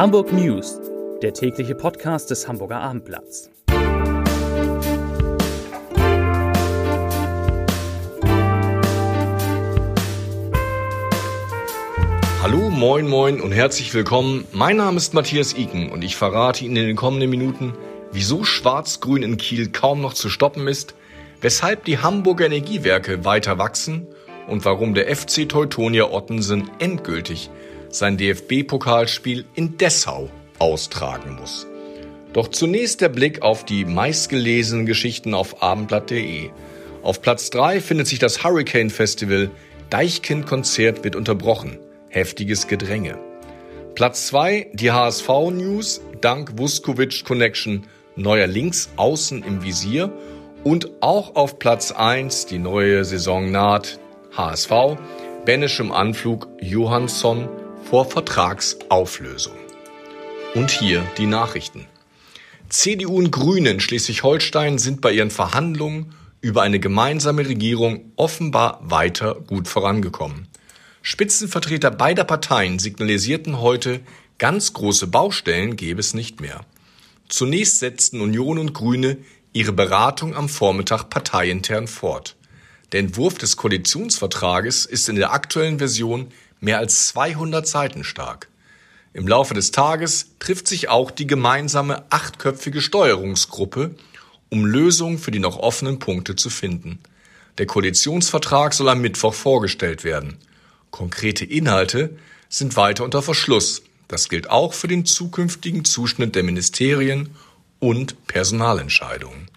Hamburg News, der tägliche Podcast des Hamburger Abendblatts. Hallo, moin, moin und herzlich willkommen. Mein Name ist Matthias Iken und ich verrate Ihnen in den kommenden Minuten, wieso Schwarz-Grün in Kiel kaum noch zu stoppen ist, weshalb die Hamburger Energiewerke weiter wachsen und warum der FC Teutonia Ottensen endgültig sein DFB-Pokalspiel in Dessau austragen muss. Doch zunächst der Blick auf die meistgelesenen Geschichten auf abendblatt.de. Auf Platz 3 findet sich das Hurricane Festival. Deichkind-Konzert wird unterbrochen. Heftiges Gedränge. Platz 2 die HSV News. Dank Vuskovic Connection neuer Links außen im Visier. Und auch auf Platz 1 die neue Saison naht. HSV. Benischem Anflug Johansson vor Vertragsauflösung. Und hier die Nachrichten. CDU und Grüne in Schleswig-Holstein sind bei ihren Verhandlungen über eine gemeinsame Regierung offenbar weiter gut vorangekommen. Spitzenvertreter beider Parteien signalisierten heute, ganz große Baustellen gäbe es nicht mehr. Zunächst setzten Union und Grüne ihre Beratung am Vormittag parteiintern fort. Der Entwurf des Koalitionsvertrages ist in der aktuellen Version mehr als 200 Seiten stark. Im Laufe des Tages trifft sich auch die gemeinsame achtköpfige Steuerungsgruppe, um Lösungen für die noch offenen Punkte zu finden. Der Koalitionsvertrag soll am Mittwoch vorgestellt werden. Konkrete Inhalte sind weiter unter Verschluss. Das gilt auch für den zukünftigen Zuschnitt der Ministerien und Personalentscheidungen.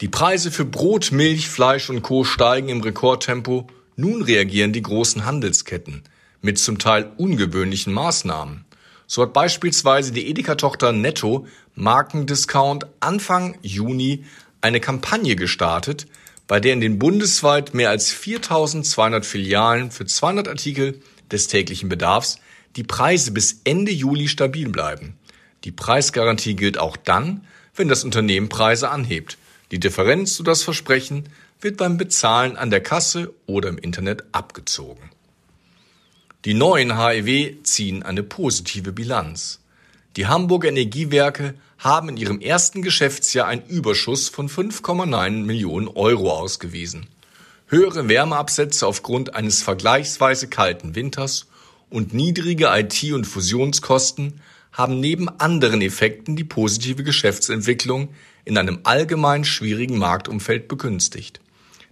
Die Preise für Brot, Milch, Fleisch und Co steigen im Rekordtempo nun reagieren die großen Handelsketten mit zum Teil ungewöhnlichen Maßnahmen. So hat beispielsweise die Edeka-Tochter Netto Markendiscount Anfang Juni eine Kampagne gestartet, bei der in den bundesweit mehr als 4200 Filialen für 200 Artikel des täglichen Bedarfs die Preise bis Ende Juli stabil bleiben. Die Preisgarantie gilt auch dann, wenn das Unternehmen Preise anhebt. Die Differenz zu das Versprechen wird beim Bezahlen an der Kasse oder im Internet abgezogen. Die neuen HEW ziehen eine positive Bilanz. Die Hamburger Energiewerke haben in ihrem ersten Geschäftsjahr einen Überschuss von 5,9 Millionen Euro ausgewiesen. Höhere Wärmeabsätze aufgrund eines vergleichsweise kalten Winters und niedrige IT- und Fusionskosten haben neben anderen Effekten die positive Geschäftsentwicklung in einem allgemein schwierigen Marktumfeld begünstigt.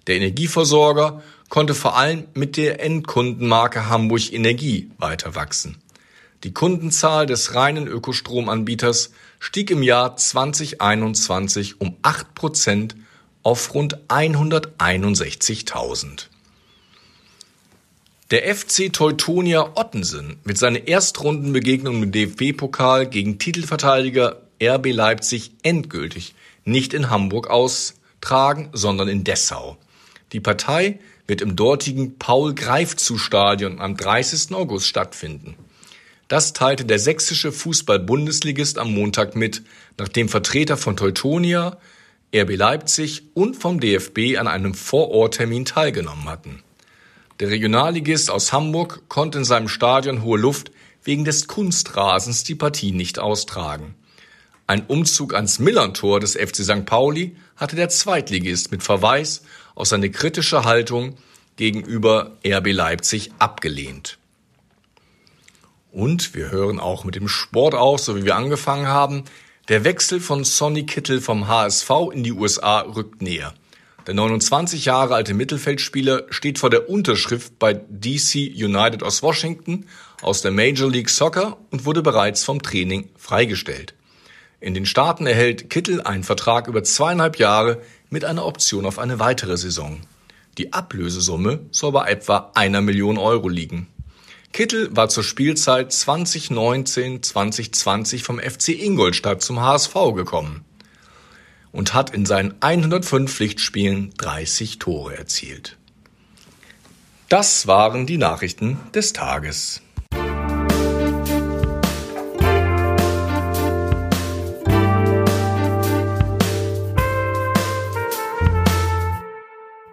Der Energieversorger konnte vor allem mit der Endkundenmarke Hamburg Energie weiter wachsen. Die Kundenzahl des reinen Ökostromanbieters stieg im Jahr 2021 um 8 Prozent auf rund 161.000. Der FC Teutonia Ottensen wird seine Erstrundenbegegnung im DFB-Pokal gegen Titelverteidiger RB Leipzig endgültig nicht in Hamburg austragen, sondern in Dessau. Die Partei wird im dortigen Paul-Greifzu-Stadion am 30. August stattfinden. Das teilte der sächsische Fußball-Bundesligist am Montag mit, nachdem Vertreter von Teutonia, RB Leipzig und vom DFB an einem Vororttermin teilgenommen hatten. Der Regionalligist aus Hamburg konnte in seinem Stadion Hohe Luft wegen des Kunstrasens die Partie nicht austragen. Ein Umzug ans Millerntor des FC St. Pauli hatte der Zweitligist mit Verweis auf seine kritische Haltung gegenüber RB Leipzig abgelehnt. Und wir hören auch mit dem Sport auf, so wie wir angefangen haben. Der Wechsel von Sonny Kittel vom HSV in die USA rückt näher. Der 29 Jahre alte Mittelfeldspieler steht vor der Unterschrift bei DC United aus Washington aus der Major League Soccer und wurde bereits vom Training freigestellt. In den Staaten erhält Kittel einen Vertrag über zweieinhalb Jahre mit einer Option auf eine weitere Saison. Die Ablösesumme soll bei etwa einer Million Euro liegen. Kittel war zur Spielzeit 2019-2020 vom FC Ingolstadt zum HSV gekommen und hat in seinen 105 Pflichtspielen 30 Tore erzielt. Das waren die Nachrichten des Tages.